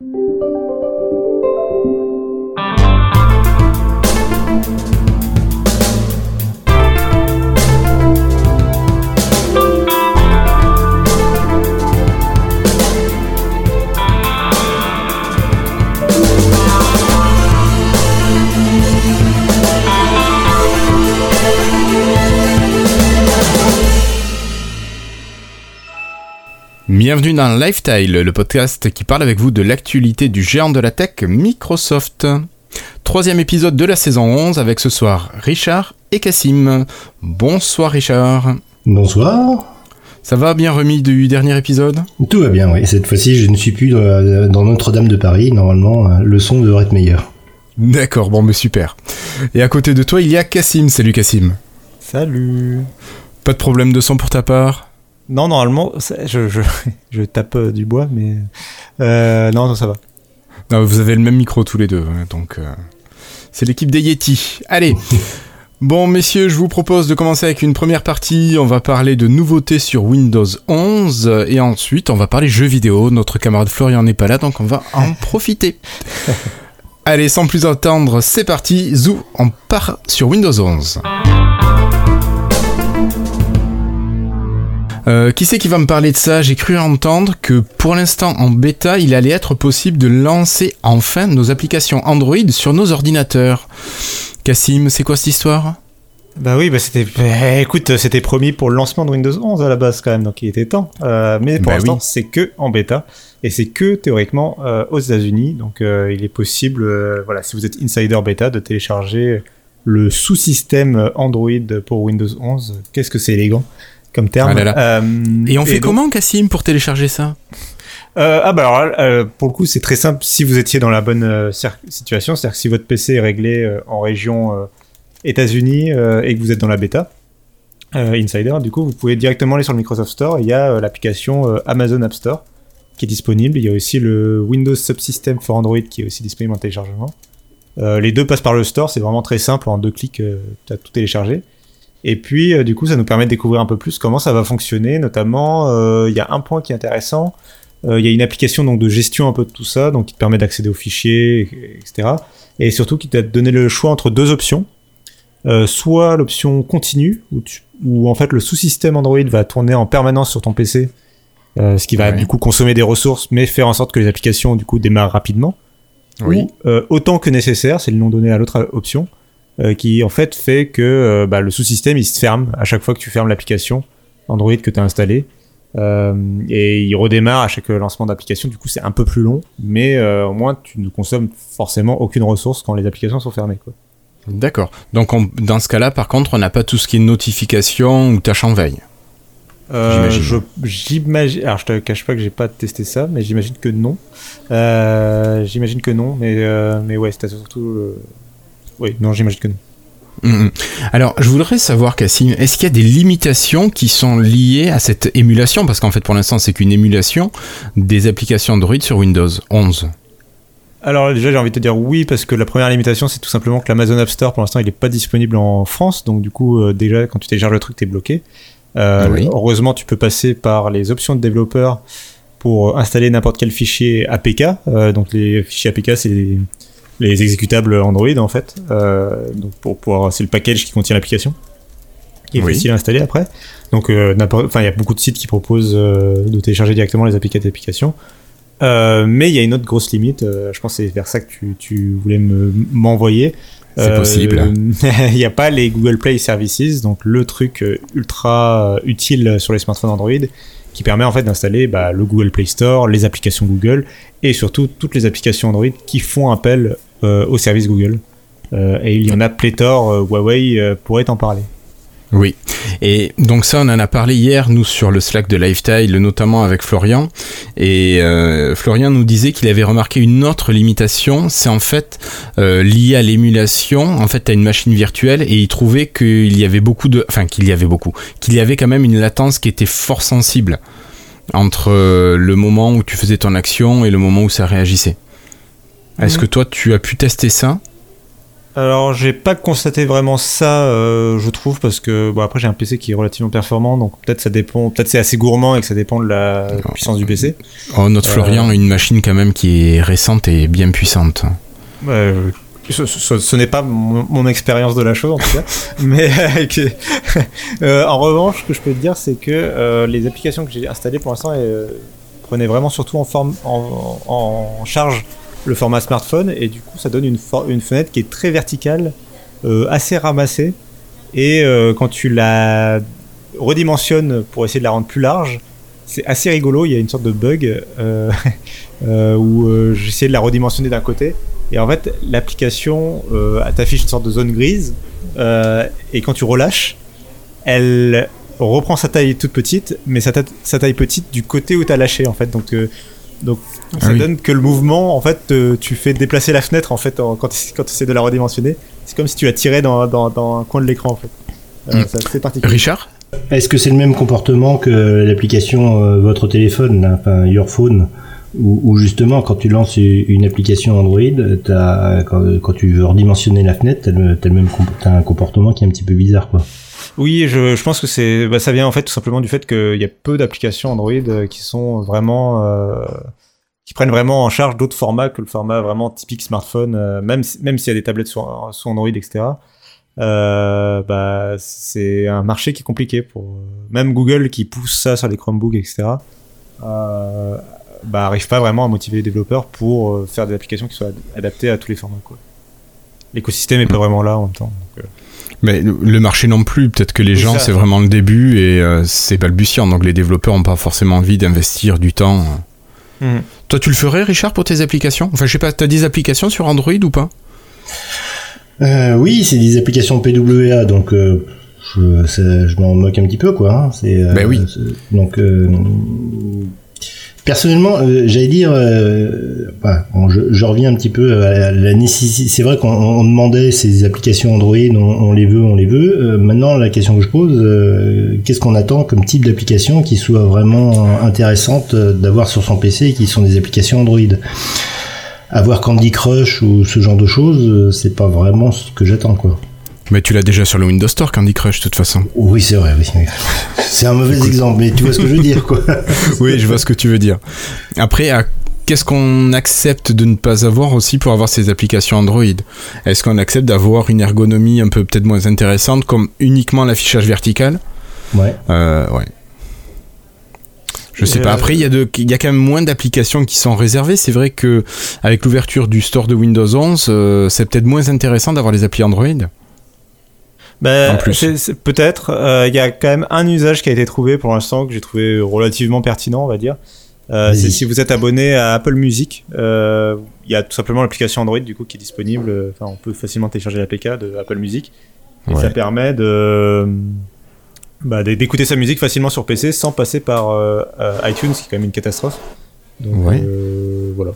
you Bienvenue dans Lifestyle, le podcast qui parle avec vous de l'actualité du géant de la tech Microsoft. Troisième épisode de la saison 11 avec ce soir Richard et Cassim. Bonsoir Richard. Bonsoir. Ça va bien remis du dernier épisode? Tout va bien, oui. Cette fois-ci, je ne suis plus dans Notre-Dame de Paris. Normalement, le son devrait être meilleur. D'accord, bon, mais super. Et à côté de toi, il y a Cassim. Salut Cassim. Salut. Pas de problème de son pour ta part? Non, normalement, je, je, je, tape euh, du bois, mais euh, non, non, ça va. Non, vous avez le même micro tous les deux, hein, donc euh, c'est l'équipe des Yeti. Allez. Bon, messieurs, je vous propose de commencer avec une première partie. On va parler de nouveautés sur Windows 11 et ensuite on va parler jeux vidéo. Notre camarade Florian n'est pas là, donc on va en profiter. Allez, sans plus attendre, c'est parti. Zou, on part sur Windows 11. Euh, qui c'est qui va me parler de ça J'ai cru entendre que pour l'instant en bêta, il allait être possible de lancer enfin nos applications Android sur nos ordinateurs. Cassim, c'est quoi cette histoire bah oui, bah c'était. Bah, écoute, c'était promis pour le lancement de Windows 11 à la base quand même, donc il était temps. Euh, mais pour bah l'instant, c'est que en bêta et c'est que théoriquement euh, aux États-Unis. Donc il est possible, voilà, si vous êtes insider bêta, de télécharger le sous-système Android pour Windows 11. Qu'est-ce que c'est élégant comme terme. Ah euh, et on fait comment, Cassim, pour télécharger ça euh, ah bah alors euh, pour le coup c'est très simple si vous étiez dans la bonne situation, c'est-à-dire que si votre PC est réglé en région États-Unis et que vous êtes dans la bêta Insider, du coup vous pouvez directement aller sur le Microsoft Store. Il y a l'application Amazon App Store qui est disponible. Il y a aussi le Windows Subsystem for Android qui est aussi disponible en téléchargement. les deux passent par le store, c'est vraiment très simple. En deux clics, tu as tout téléchargé. Et puis, euh, du coup, ça nous permet de découvrir un peu plus comment ça va fonctionner. Notamment, euh, il y a un point qui est intéressant. Euh, il y a une application donc de gestion un peu de tout ça, donc qui te permet d'accéder aux fichiers, etc. Et surtout qui t'a donné le choix entre deux options. soit l'option continue, où, où, en fait le sous-système Android va tourner en permanence sur ton PC, ce qui va du coup consommer des ressources, mais faire en sorte que les applications du coup démarrent rapidement. Oui. Ou autant que nécessaire, c'est le nom donné à l'autre option euh, qui en fait fait que euh, bah, le sous-système il se ferme à chaque fois que tu fermes l'application Android que tu as installée. Euh, et il redémarre à chaque lancement d'application. Du coup, c'est un peu plus long, mais au moins tu ne consommes forcément aucune ressource quand les applications sont fermées. Quoi. D'accord. Donc dans ce cas-là, par contre, on n'a pas tout ce qui est notification ou tâche en veille. Euh, j'imagine. Alors, je te cache pas que j'ai pas testé ça, mais j'imagine que non. j'imagine que non, mais mais ouais, c'était surtout oui, non, j'imagine que non. Mm, mm. Alors, je voudrais savoir, Cassim, est-ce qu'il y a des limitations qui sont liées à cette émulation? Parce qu'en fait, pour l'instant, c'est qu'une émulation des applications Android sur Windows 11. Alors déjà j'ai envie de te dire oui parce que la première limitation c'est tout simplement que l'Amazon App Store pour l'instant il n'est pas disponible en France donc du coup euh, déjà quand tu télécharges le truc t'es bloqué. Euh, heureusement tu peux passer par les options de développeur pour installer n'importe quel fichier APK. Euh, donc les fichiers APK c'est les exécutables Android en fait. Euh, donc pour pouvoir, c'est le package qui contient l'application, qui est facile à installer après. Donc euh, il y a beaucoup de sites qui proposent euh, de télécharger directement les applications. mais il y a une autre grosse limite. je pense que c'est vers ça que tu, tu voulais m'envoyer. c'est possible. Il n'y a pas les Google Play Services, donc le truc ultra utile sur les smartphones Android qui permet en fait d'installer bah, le Google Play Store, les applications Google et surtout toutes les applications Android qui font appel euh, au service Google. Euh, et il y en a pléthore, euh, Huawei pourrait en parler. Oui, et donc ça on en a parlé hier nous sur le Slack de Lifestyle, notamment avec Florian, et Florian nous disait qu'il avait remarqué une autre limitation, c'est en fait euh, lié à l'émulation, en fait as une machine virtuelle et il trouvait qu'il y avait beaucoup de... enfin qu'il y avait beaucoup, qu'il y avait quand même une latence qui était fort sensible entre le moment où tu faisais ton action et le moment où ça réagissait. Est-ce que toi, tu as pu tester ça Alors, j'ai pas constaté vraiment ça, euh, je trouve, parce que bon, après j'ai un PC qui est relativement performant, donc peut-être ça dépend, peut-être c'est assez gourmand et que ça dépend de la puissance du PC. Oh, notre Florian a une machine quand même qui est récente et bien puissante. Euh, ce, ce- ce n'est pas mon, mon expérience de la chose en tout cas, mais euh, euh, en revanche, ce que je peux te dire, c'est que euh, les applications que j'ai installées pour l'instant euh, prenaient vraiment surtout en, forme, en, en charge le format smartphone et du coup ça donne une, une fenêtre qui est très verticale, euh, assez ramassée et euh, quand tu la redimensionnes pour essayer de la rendre plus large, c'est assez rigolo. Il y a une sorte de bug euh, où j'essayais de la redimensionner d'un côté et en fait, l'application t'affiche une sorte de zone grise, et quand tu relâches, elle reprend sa taille toute petite, mais sa, ta- sa taille petite du côté où t'as lâché en fait. Donc, donc ça Ah oui. donne que le mouvement, en fait, te- tu fais déplacer la fenêtre en fait en- quand tu quand tu essaies de la redimensionner. C'est comme si tu la tirais dans, dans, dans un coin de l'écran en fait. Euh, Mm. C'est assez particulier. Richard? Est-ce que c'est le même comportement que l'application euh, Votre téléphone, là, enfin Your Phone, où, justement quand tu lances une application Android, t'as- quand, quand tu veux redimensionner la fenêtre, t'as le, t'as le même comp- t'as un comportement qui est un petit peu bizarre quoi. Oui, je, je pense que c'est, bah, ça vient en fait tout simplement du fait qu'il y a peu d'applications Android euh, qui sont vraiment, euh, qui prennent vraiment en charge d'autres formats que le format vraiment typique smartphone, euh, même même s'il y a des tablettes sous, Android, etc. Euh, bah, c'est un marché qui est compliqué pour euh, même Google qui pousse ça sur les Chromebooks, etc. Euh, bah, arrive pas vraiment à motiver les développeurs pour faire des applications qui soient ad- adaptées à tous les formats. L'écosystème est pas vraiment là en même temps. Mais le marché non plus, peut-être que les Oui, gens, c'est vraiment le début et euh, c'est balbutiant, donc les développeurs n'ont pas forcément envie d'investir du temps. Mhm. Toi, tu le ferais, Richard, pour tes applications? Enfin, je sais pas, t'as des applications sur Android ou pas? Euh, oui, c'est des applications PWA, donc euh, je, m'en moque un petit peu, quoi. hein. C'est, euh, Ben oui. Donc, euh, personnellement, euh, j'allais dire, euh, je, reviens un petit peu à la nécessité. C'est vrai qu'on on demandait ces applications Android, on, les veut, on les veut. Euh, maintenant, la question que je pose, qu'est-ce qu'on attend comme type d'application qui soit vraiment intéressante d'avoir sur son PC et qui sont des applications Android? Avoir Candy Crush ou ce genre de choses, c'est pas vraiment ce que j'attends, quoi. Mais tu l'as déjà sur le Windows Store, Candy Crush, de toute façon. Oui, c'est vrai, oui. C'est un mauvais exemple, mais tu vois ce que je veux dire, quoi. oui, je vois ce que tu veux dire. Après, à- qu'est-ce qu'on accepte de ne pas avoir aussi pour avoir ces applications Android? Est-ce qu'on accepte d'avoir une ergonomie un peu peut-être moins intéressante, comme uniquement l'affichage vertical? Ouais. Euh, ouais. Je sais pas. euh, Après, il y, a de- il y a quand même moins d'applications qui sont réservées. C'est vrai que avec l'ouverture du store de Windows 11, euh, c'est peut-être moins intéressant d'avoir les applis Android. Ben, peut-être. euh, Il y a quand même un usage qui a été trouvé pour l'instant que j'ai trouvé relativement pertinent, on va dire. Euh, c'est si vous êtes abonné à Apple Music, euh, il y a tout simplement l'application Android du coup qui est disponible. Enfin, on peut facilement télécharger l'APK de Apple Music et Ouais. ça permet de bah, d'écouter sa musique facilement sur PC sans passer par euh, iTunes, qui est quand même une catastrophe. Donc Ouais. euh, voilà.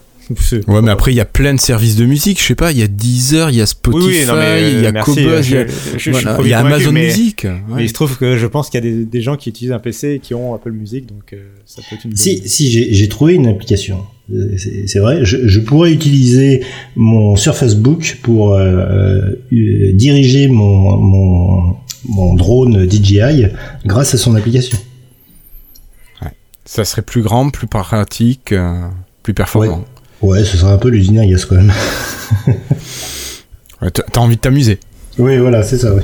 Ouais, mais après, il y a plein de services de musique. Je sais pas, il y a Deezer, il y a Spotify, il y a euh, Cobuzz, il y a, Amazon mais- Music. ouais. Mais il se trouve que je pense qu'il y a des, des gens qui utilisent un PC et qui ont Apple Music, donc euh, ça peut être une Si, si, j'ai trouvé une application. Euh, C'est vrai, je, je pourrais utiliser mon Surface Book pour euh, euh, diriger mon, mon, mon drone DJI grâce à son application. Ça serait plus grand, plus pratique, euh, plus performant. Ouais, ce serait un peu l'usine à gaz quand même. Ouais, t'as envie de t'amuser. Oui, voilà, c'est ça, ouais.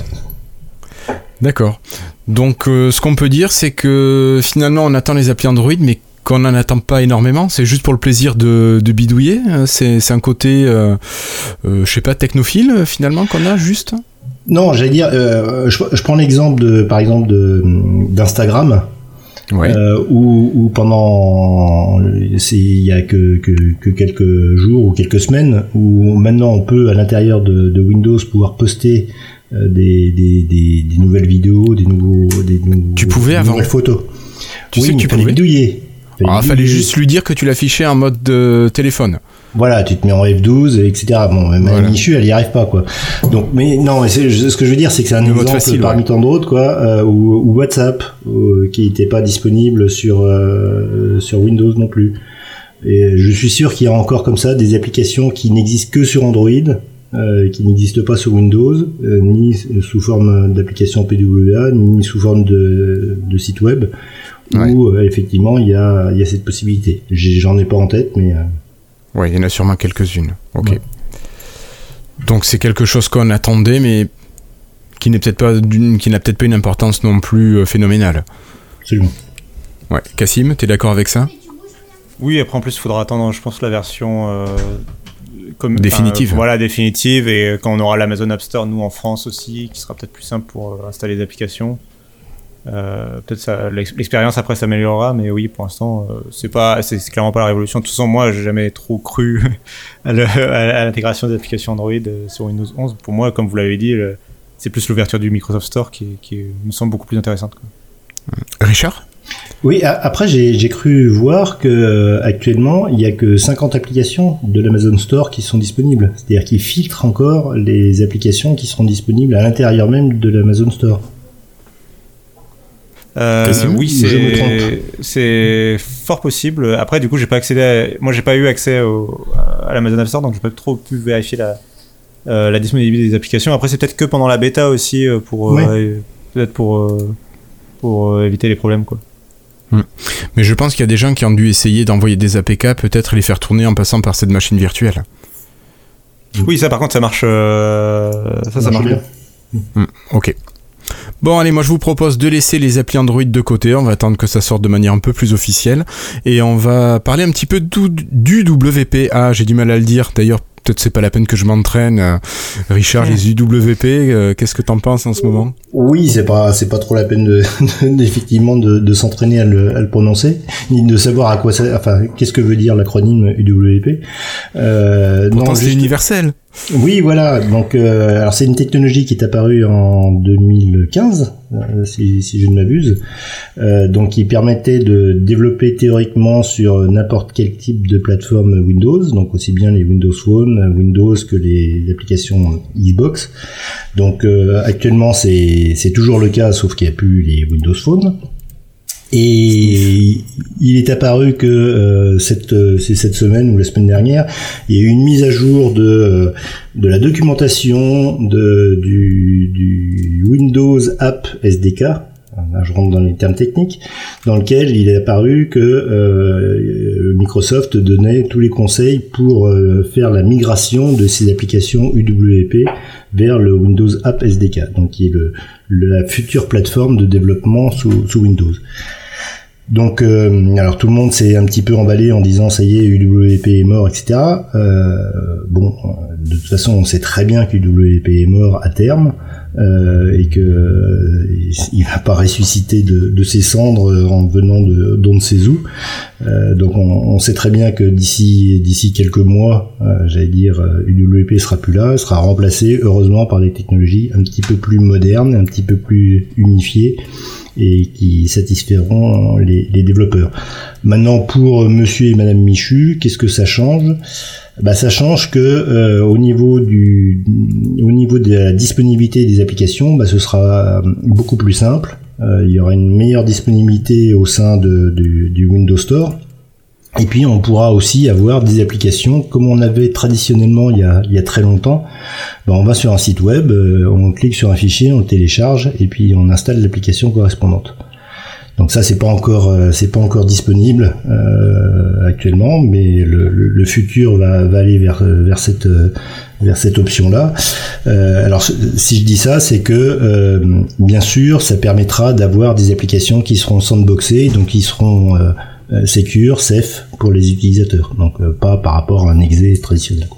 D'accord. Donc, euh, ce qu'on peut dire, c'est que finalement, on attend les applis Android, mais qu'on n'en attend pas énormément. C'est juste pour le plaisir de, de bidouiller. Euh, C'est un côté, euh, euh, je sais pas, technophile, finalement, qu'on a juste. Non, j'allais dire, euh, je, je prends l'exemple de, par exemple, de d'Instagram. Ouais. Euh, où, où pendant il y a que, que, que quelques jours ou quelques semaines où maintenant on peut à l'intérieur de, de Windows pouvoir poster euh, des, des, des, des nouvelles vidéos, des nouveaux des nouveaux- Tu pouvais des nouvelles photos. Tu oui, sais que mais tu pouvais. bidouiller. Ah, fallait juste lui dire que tu l'affichais en mode de téléphone. Voilà, tu te mets en F12, etc. Bon, même Voilà. Michu, elle y arrive pas, quoi. Donc, mais non, mais ce que je veux dire, c'est que c'est un exemple facile, parmi ouais. tant d'autres, quoi, euh, ou, ou WhatsApp, euh, qui n'était pas disponible sur euh, sur Windows non plus. Et je suis sûr qu'il y a encore comme ça des applications qui n'existent que sur Android qui n'existe pas sur Windows, ni sous forme d'application PWA, ni sous forme de, site web, où effectivement il y a, y a, cette possibilité. J'en ai, pas en tête, mais... Oui, il y en a sûrement quelques-unes. Ok. Donc c'est quelque chose qu'on attendait, mais qui n'est peut-être pas qui n'a peut-être pas une importance non plus phénoménale. Absolument. Ouais. Cassim, tu es d'accord avec ça? Oui, après en plus, il faudra attendre, je pense, la version euh, comme, définitive. voilà, définitive. Et quand on aura l'Amazon App Store, nous en France aussi, qui sera peut-être plus simple pour euh, installer des applications. Euh, peut-être l'expérience après s'améliorera, mais oui, pour l'instant, c'est pas, c'est clairement pas la révolution. De toute façon, moi, j'ai jamais trop cru à l'intégration des applications Android sur Windows 11. Pour moi, comme vous l'avez dit, c'est plus l'ouverture du Microsoft Store qui, qui, me semble beaucoup plus intéressante. Richard? Oui, après j'ai cru voir que euh, actuellement il y a que 50 applications de l'Amazon Store qui sont disponibles. C'est-à-dire qu'ils filtrent encore les applications qui seront disponibles à l'intérieur même de l'Amazon Store. Euh, oui, c'est fort possible. Après, du coup, j'ai pas accédé. À... Moi, j'ai pas eu accès à l'Amazon App Store, donc j'ai pas trop pu vérifier la, euh, la disponibilité des applications. Après, c'est peut-être que pendant la bêta aussi pour peut-être pour pour éviter les problèmes, quoi. Hmm. Mais je pense qu'il y a des gens qui ont dû essayer d'envoyer des APK, peut-être les faire tourner en passant par cette machine virtuelle. Oui, ça par contre, ça marche. Euh, ça, ça, marche bien. Hmm, ok. Bon, allez, moi je vous propose de laisser les applis Android de côté. On va attendre que ça sorte de manière un peu plus officielle. Et on va parler un petit peu du, WP. Ah, j'ai du mal à le dire. D'ailleurs, peut-être c'est pas la peine que je m'entraîne. Euh, Richard, les UWP, euh, qu'est-ce que t'en penses en ce moment? Oui, c'est pas c'est pas trop la peine de, effectivement de, s'entraîner à le, prononcer, ni de savoir à quoi ça, enfin qu'est-ce que veut dire l'acronyme UWP. Euh, Pourtant c'est universel. Oui, voilà. Donc, euh, alors c'est une technologie qui est apparue en 2015, euh, si, si, je ne m'abuse, euh, donc qui permettait de développer théoriquement sur n'importe quel type de plateforme Windows, donc aussi bien les Windows Phone, Windows que les applications Xbox. Donc, actuellement, c'est toujours le cas, sauf qu'il n'y a plus les Windows Phone. Et il est apparu que euh, cette, euh, c'est cette semaine ou la semaine dernière, il y a eu une mise à jour de, euh, de la documentation de, du, du Windows App SDK. Là, je rentre dans les termes techniques, dans lequel il est apparu que Microsoft donnait tous les conseils pour faire la migration de ses applications UWP vers le Windows App SDK, donc qui est le, la future plateforme de développement sous, Windows. Donc, euh, alors tout le monde s'est un petit peu emballé en disant ça y est, UWP est mort, etc. Euh, bon, de toute façon, on sait très bien qu'UWP est mort à terme euh, et que euh, il va pas ressusciter de, de, ses cendres en venant de d'on ne sait où. Euh, donc, on, on, sait très bien que d'ici d'ici quelques mois, j'allais dire, UWP sera plus là, sera remplacé heureusement par des technologies un petit peu plus modernes, un petit peu plus unifiées et qui satisferont les, les développeurs. Maintenant, pour Monsieur et Madame Michu, qu'est-ce que ça change? Bah, ça change que euh, au niveau du au niveau de la disponibilité des applications, bah, ce sera beaucoup plus simple. Euh, il y aura une meilleure disponibilité au sein de, du, du Windows Store. Et puis on pourra aussi avoir des applications comme on avait traditionnellement il y a, il y a très longtemps. Ben, on va sur un site web, euh, on clique sur un fichier, on le télécharge et puis on installe l'application correspondante. Donc ça c'est pas encore euh, c'est pas encore disponible euh, actuellement, mais le, le, futur va, va, aller vers vers cette vers cette option là. alors si je dis ça, c'est que bien sûr ça permettra d'avoir des applications qui seront sandboxées, donc qui seront euh, secure, safe pour les utilisateurs. Donc euh, pas par rapport à un exe traditionnel.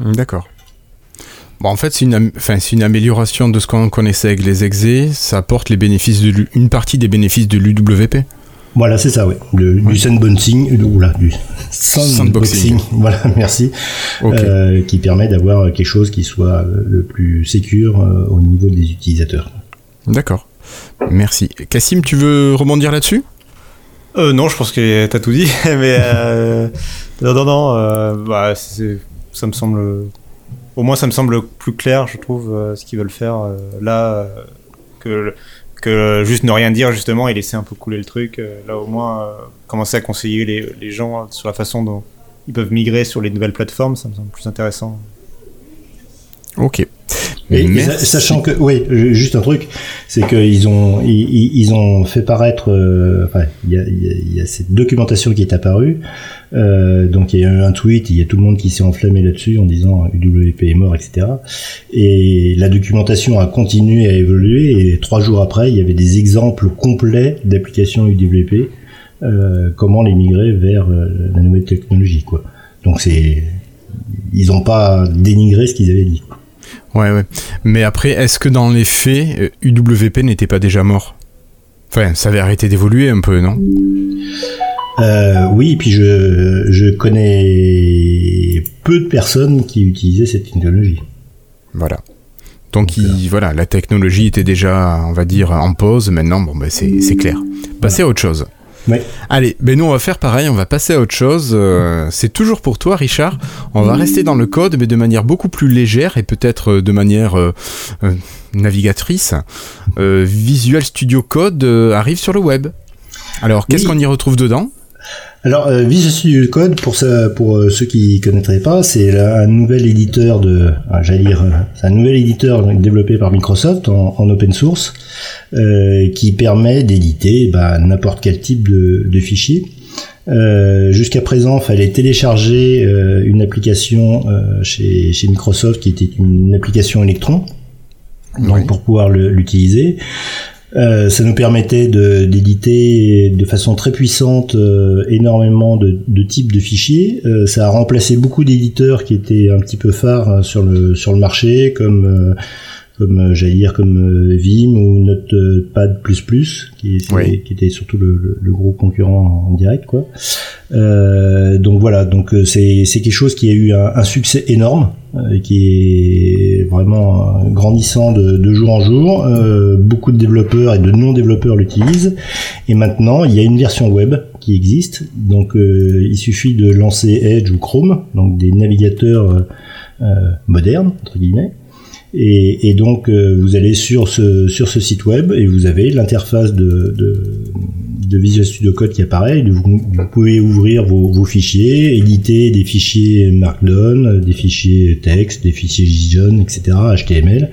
D'accord. Bon, en fait, c'est une, enfin, une amélioration de ce qu'on connaissait avec les exe. Ça apporte les bénéfices de une partie des bénéfices de l'UWP. Voilà, c'est ça, oui. Du sandboxing, oula, du sandboxing, voilà, merci, euh, qui permet d'avoir quelque chose qui soit le plus secure au niveau des utilisateurs. D'accord, merci. Cassim, tu veux rebondir là-dessus? Euh, non, je pense que t'as tout dit, mais euh, non, non, non, euh, bah, ça me semble, au moins ça me semble plus clair, je trouve, euh, ce qu'ils veulent faire euh, là, que que juste ne rien dire justement et laisser un peu couler le truc. là, au moins, commencer à conseiller les, les gens sur la façon dont ils peuvent migrer sur les nouvelles plateformes, ça me semble plus intéressant. Ok. Et, et sachant que, oui, ju- juste un truc, c'est qu'ils ont, ils, ont fait paraître, euh, enfin, il y a, il y a- il y a cette documentation qui est apparue, euh, donc il y a eu un tweet, il y a tout le monde qui s'est enflammé là-dessus en disant UWP est mort, etc. Et la documentation a continué à évoluer et trois jours après, il y avait des exemples complets d'applications UWP, euh, comment les migrer vers euh, la nouvelle technologie, quoi. Donc c'est, ils n'ont pas dénigré ce qu'ils avaient dit. quoi. Ouais, ouais. Mais après, est-ce que dans les faits, euh, UWP n'était pas déjà mort? Enfin, ça avait arrêté d'évoluer un peu, non? Euh, oui, et puis je, je connais peu de personnes qui utilisaient cette technologie. Voilà. Donc, Donc, euh, il- voilà, la technologie était déjà, on va dire, en pause. Maintenant, bon, ben, c'est c'est clair. Passer à autre chose. Ouais. Allez, ben nous on va faire pareil, on va passer à autre chose. Euh, c'est toujours pour toi, Richard. On va rester dans le code, mais de manière beaucoup plus légère et peut-être euh, de manière euh, euh, navigatrice. Visual Studio Code arrive sur le web. Alors, qu'est-ce Oui. qu'on y retrouve dedans? Alors, euh, Visual Studio Code, pour, ça, pour euh, ceux qui connaîtraient pas, c'est un nouvel éditeur de, ah, j'allais dire, euh, c'est un nouvel éditeur développé par Microsoft en, en open source, euh, qui permet d'éditer bah, n'importe quel type de, de fichier. Euh, Jusqu'à présent, il fallait télécharger une application chez, chez Microsoft qui était une application Electron, donc Oui. pour pouvoir l'utiliser. Euh, ça nous permettait d'éditer de, façon très puissante euh, énormément de, de types de fichiers. Euh, ça a remplacé beaucoup d'éditeurs qui étaient un petit peu phares euh, sur le sur le marché, comme euh, comme euh, j'allais dire comme Vim ou Notepad++, qui, c'est- Oui. qui était surtout le, le- le gros concurrent en direct, quoi. Euh, donc voilà, donc c'est c'est quelque chose qui a eu un, un succès énorme, euh, qui est vraiment euh, grandissant de, jour en jour. Euh, beaucoup de développeurs et de non-développeurs l'utilisent. Et maintenant, il y a une version web qui existe. Donc euh, il suffit de lancer Edge ou Chrome, donc des navigateurs modernes entre guillemets. Et, donc vous allez sur ce sur ce site web et vous avez l'interface de de Visual Studio Code qui apparaît. Vous, pouvez ouvrir vos, fichiers, éditer des fichiers Markdown, des fichiers texte, des fichiers JSON, etc., HTML,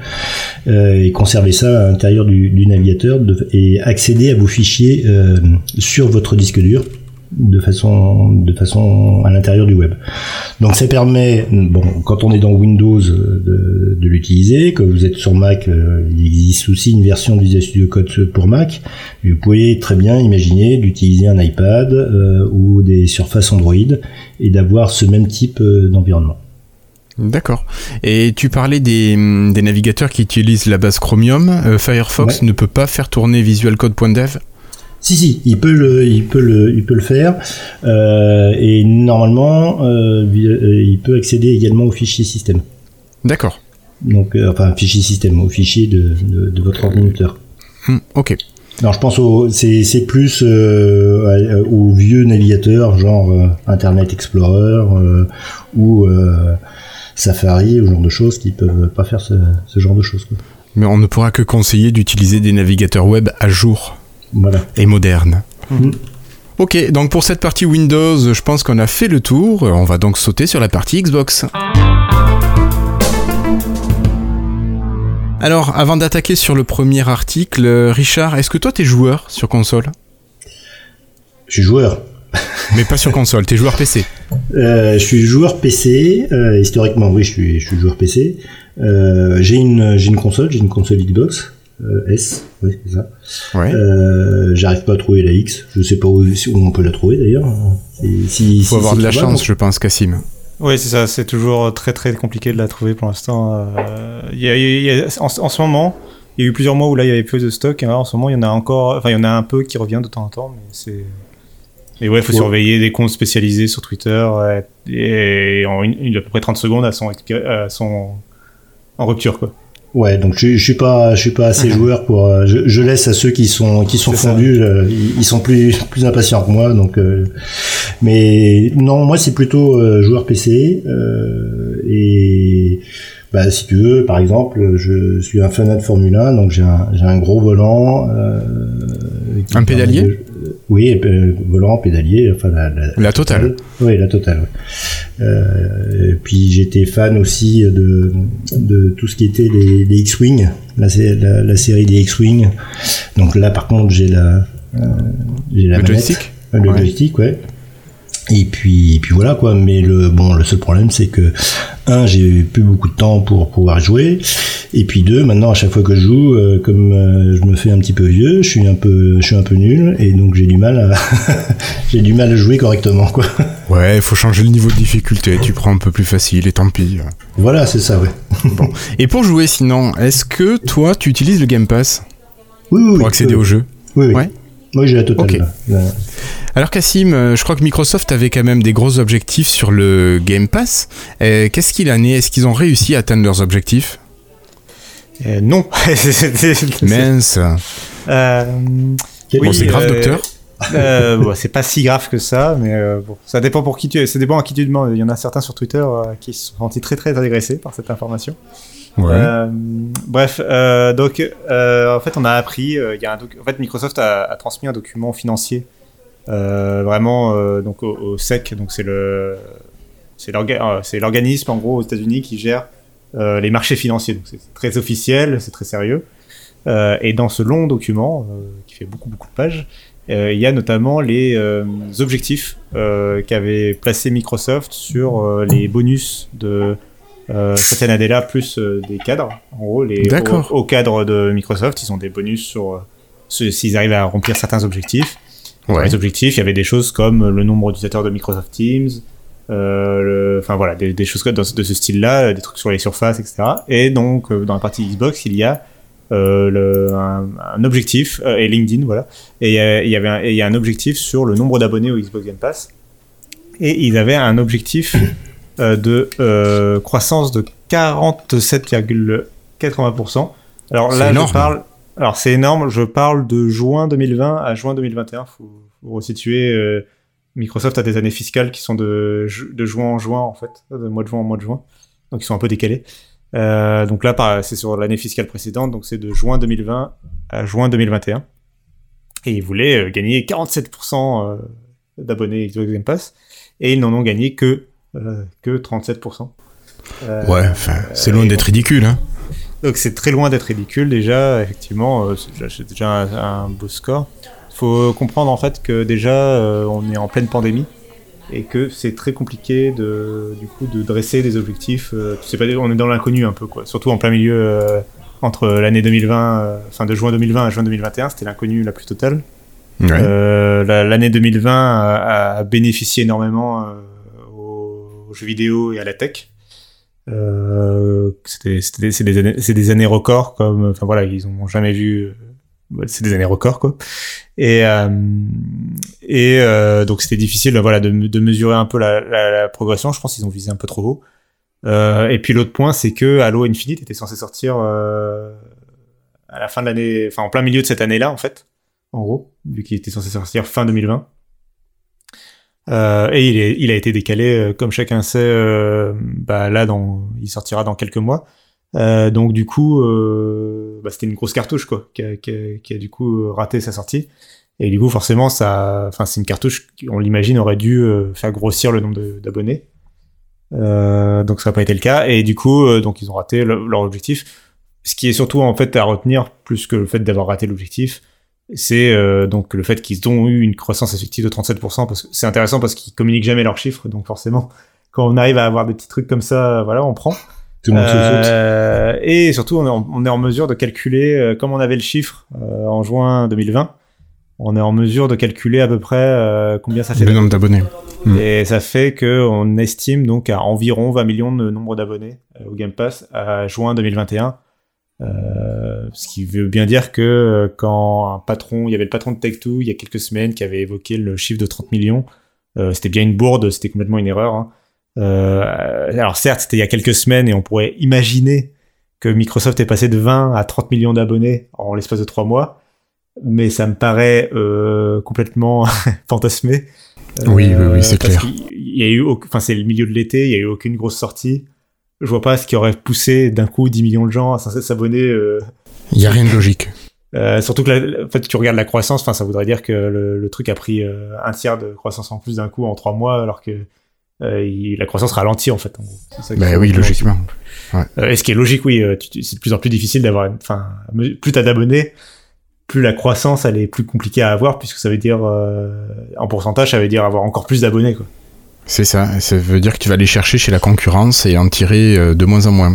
euh, et conserver ça à l'intérieur du, navigateur et accéder à vos fichiers euh, sur votre disque dur de façon de façon à l'intérieur du web. Donc ça permet, bon, quand on est dans Windows, euh, de, de l'utiliser. Quand vous êtes sur Mac, euh, il existe aussi une version de Visual Studio Code pour Mac. Et vous pouvez très bien imaginer d'utiliser un iPad euh, ou des surfaces Android et d'avoir ce même type d'environnement. D'accord. Et tu parlais des, des navigateurs qui utilisent la base Chromium. Euh, Firefox ne peut pas faire tourner visualcode.dev Si si, il peut le, il peut le, il peut le faire. Euh, et normalement, euh, euh, il peut accéder également au fichier système. D'accord. Donc, euh, enfin, fichier système, au fichier de, de, de votre ordinateur. Hum, ok. Alors je pense au, c'est, plus aux vieux navigateurs, genre Internet Explorer ou Safari, ou genre de choses qui peuvent pas faire ce, ce genre de choses. Quoi. Mais on ne pourra que conseiller d'utiliser des navigateurs web à jour Voilà. et modernes. Mhm. Ok, donc pour cette partie Windows, je pense qu'on a fait le tour. On va donc sauter sur la partie Xbox. Alors, avant d'attaquer sur le premier article, Richard, est-ce que toi t'es joueur sur console? Je suis joueur. Mais pas sur console, t'es joueur PC. Euh, je suis joueur PC. euh, historiquement, oui, je suis, je suis joueur PC. Euh, j'ai une, j'ai une console, j'ai une console Xbox euh, S. Oui, c'est ça. Ouais. Euh, j'arrive pas à trouver la X. Je sais pas où, où on peut la trouver d'ailleurs. Si, Faut si avoir de la chance, je pense, Cassim. Oui, c'est ça. C'est toujours très très compliqué de la trouver pour l'instant. Euh, il y a- il y a- en, en ce moment, il y a eu plusieurs mois où là il y avait peu de stock. Et là, en ce moment, il y en a encore. Enfin, il y en a un peu qui revient de temps en temps, mais c'est. Et ouais, il faut Ouais. surveiller des comptes spécialisés sur Twitter. et en une, une- à peu près 30 secondes, sont, expirées- elles sont en rupture, quoi. Ouais, donc je, je suis pas, je suis pas assez joueur pour. euh, je, je laisse à ceux qui sont qui sont fondus. euh, ils, sont plus plus impatients que moi, donc. euh, mais non, moi c'est plutôt euh, joueur PC euh, et. Bah, si tu veux, par exemple, je suis un fanat de Formule 1, donc j'ai un, j'ai un gros volant. Un pédalier de- Oui, volant, pédalier, enfin la, la, totale. Oui, la totale. Ouais. Euh, puis j'étais fan aussi de, de tout ce qui était les, les X-Wing, la, la, la, série des X-Wing. Donc là, par contre, j'ai la, euh, j'ai la le joystick? Le ouais. joystick, ouais. Et puis, et puis voilà quoi. Mais le bon, le seul problème, c'est que un, j'ai plus beaucoup de temps pour pouvoir jouer. Et puis deux, maintenant à chaque fois que je joue, euh, comme euh, je me fais un petit peu vieux, je suis un peu, je suis un peu nul et donc j'ai du mal à, j'ai du mal à jouer correctement quoi. Ouais, il faut changer le niveau de difficulté. Tu prends un peu plus facile et tant pis. Voilà, c'est ça, ouais. bon. Et pour jouer, sinon, est-ce que toi, tu utilises le Game Pass oui, oui, pour accéder oui. au jeu Oui, oui. Ouais. Moi, j'ai la totale. Alors Cassim, euh, je crois que Microsoft avait quand même des gros objectifs sur le Game Pass. Euh, Qu'est-ce qu'il en est? Est-ce qu'ils ont réussi à atteindre leurs objectifs? Euh, Non. Mince. Euh, bon, c'est grave, docteur. Bon, c'est pas si grave que ça, mais bon, ça dépend pour qui tu, ça dépend à qui tu demandes. Il y en a certains sur Twitter qui se sont sentis très très agressés par cette information. Ouais. Euh, bref, euh, donc euh, en fait on a appris, il y a un en fait Microsoft a, a, transmis un document financier vraiment donc au, au, SEC, donc c'est le c'est l'organisme en gros aux États-Unis qui gère les marchés financiers. Donc c'est très officiel, c'est très sérieux. et dans ce long document qui fait beaucoup beaucoup de pages, il y a notamment les objectifs qu'avait placé Microsoft sur les bonus de euh, Satya Nadella plus euh, des cadres. En gros, les au, au, cadre de Microsoft, ils ont des bonus sur euh, s'ils arrivent à remplir certains objectifs. Ouais. Dans les objectifs, il y avait des choses comme le nombre d'utilisateurs de Microsoft Teams, euh, enfin voilà, des, des choses de, de ce style-là, des trucs sur les surfaces, etc. Et donc dans la partie Xbox, il y a le, un, un, objectif et LinkedIn, voilà. Et il y avait un, et il y a un objectif sur le nombre d'abonnés au Xbox Game Pass. Et ils avaient un objectif de euh, croissance de 47,80%. Alors là, je parle. Alors c'est énorme. Je parle de juin 2020 à juin 2021. Faut, faut resituer. Euh, Microsoft a des années fiscales qui sont de, de juin en juin en fait, de mois de juin en mois de juin. Donc ils sont un peu décalés. Euh, donc là, c'est sur l'année fiscale précédente. Donc c'est de juin 2020 à juin 2021. Et ils voulaient euh, gagner 47% euh, d'abonnés Xbox Game Pass. Et ils n'en ont gagné que que 37%. Euh, ouais, c'est loin d'être ridicule. Hein. Donc c'est très loin d'être ridicule déjà, effectivement, euh, c'est déjà un, un, beau score. Il faut comprendre en fait que déjà euh, on est en pleine pandémie et que c'est très compliqué de, du coup, de dresser des objectifs. pas, on est dans l'inconnu un peu, quoi. Surtout en plein milieu euh, entre l'année 2020, fin de juin 2020 à juin 2021, c'était l'inconnu la plus totale. Ouais. L'année 2020 a, a, bénéficié énormément aux jeux vidéo et à la tech. Euh, c'était c'est des années c'est des années records comme enfin voilà ils ont jamais vu c'est des années records quoi. Et euh, et euh, donc c'était difficile voilà de, de, mesurer un peu la, la, la progression. Je pense qu'ils ont visé un peu trop haut. Euh, et puis l'autre point c'est que Halo Infinite était censé sortir euh, à la fin de l'année enfin en plein milieu de cette année là en fait en gros vu qu'il était censé sortir fin 2020 euh, et il, est, il, a été décalé, euh, comme chacun sait, euh, bah, là, dans, il sortira dans quelques mois. Euh, donc du coup, bah, c'était une grosse cartouche quoi, qui a, qui, a, qui a, du coup raté sa sortie. Et du coup, forcément, ça, enfin, c'est une cartouche on l'imagine, aurait dû faire grossir le nombre d'abonnés. donc ça n'a pas été le cas. Et du coup, donc ils ont raté le, leur objectif. Ce qui est surtout en fait à retenir, plus que le fait d'avoir raté l'objectif, c'est euh, donc le fait qu'ils ont eu une croissance effective de 37%, parce que c'est intéressant parce qu'ils communiquent jamais leurs chiffres, donc forcément, quand on arrive à avoir des petits trucs comme ça, voilà, on prend. Tout le monde euh, se Et surtout, on est, en, on est, en, mesure de calculer, euh, comme on avait le chiffre euh, en juin 2020, on est en mesure de calculer à peu près combien ça fait. Le nombre d'abonnés. Mmh. Et ça fait que on estime donc à environ 20 millions de nombre d'abonnés au Game Pass à juin 2021. Euh, ce qui veut bien dire que euh, quand un patron, il y avait le patron de Tech2 il y a quelques semaines qui avait évoqué le chiffre de 30 millions, euh, c'était bien une bourde, c'était complètement une erreur. Hein. Euh, alors certes, c'était il y a quelques semaines et on pourrait imaginer que Microsoft est passé de 20 à 30 millions d'abonnés en l'espace de 3 mois, mais ça me paraît euh, complètement fantasmé. Oui, oui, oui, c'est clair. Il y a eu, enfin c'est le milieu de l'été, il y a eu aucune grosse sortie je vois pas ce qui aurait poussé d'un coup 10 millions de gens à s'abonner. Euh... Il y a rien de logique. Euh, surtout que la- en fait, tu regardes la croissance, enfin, ça voudrait dire que le, le truc a pris euh, un tiers de croissance en plus d'un coup en trois mois, alors que euh, il- la croissance ralentit en fait. En gros. Ça Bah oui, logiquement. Et ce qui est logique, oui, c'est de plus en plus difficile d'avoir, enfin, plus t'as d'abonnés, plus la croissance elle est plus compliquée à avoir, puisque ça veut dire en pourcentage, ça veut dire avoir encore plus d'abonnés, quoi. C'est ça. Ça veut dire que tu vas aller chercher chez la concurrence et en tirer euh, de moins en moins.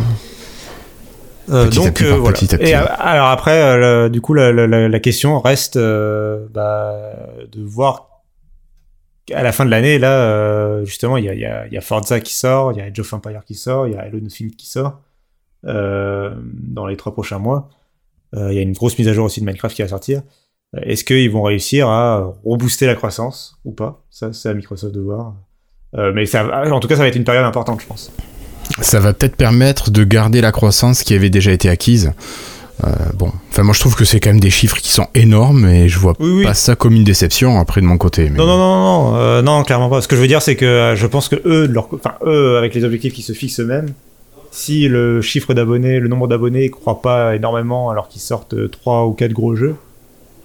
Euh, donc euh, voilà. Et euh, alors après, euh, du coup, la, la- la- la question reste bah, de voir à la fin de l'année. Là, justement, il y a, il y, a, il y a Forza qui sort, il y a Age of Empire qui sort, il y a Halo Infinite qui sort dans les trois prochains mois. Il y a une grosse mise à jour aussi de Minecraft qui va sortir. Est-ce qu'ils vont réussir à rebooster la croissance ou pas? Ça, c'est à Microsoft de voir. Euh, mais ça, en tout cas, ça va être une période importante, je pense. Ça va peut-être permettre de garder la croissance qui avait déjà été acquise. Euh, bon, enfin moi je trouve que c'est quand même des chiffres qui sont énormes et je vois Oui, oui. pas ça comme une déception après de mon côté. mais Non, non, non, non, euh, non, clairement pas. Ce que je veux dire, c'est que euh, je pense que eux, leur, enfin eux, avec les objectifs qui se fixent eux-mêmes, si le chiffre d'abonnés, le nombre d'abonnés, ne croit pas énormément alors qu'ils sortent euh, trois ou quatre gros jeux,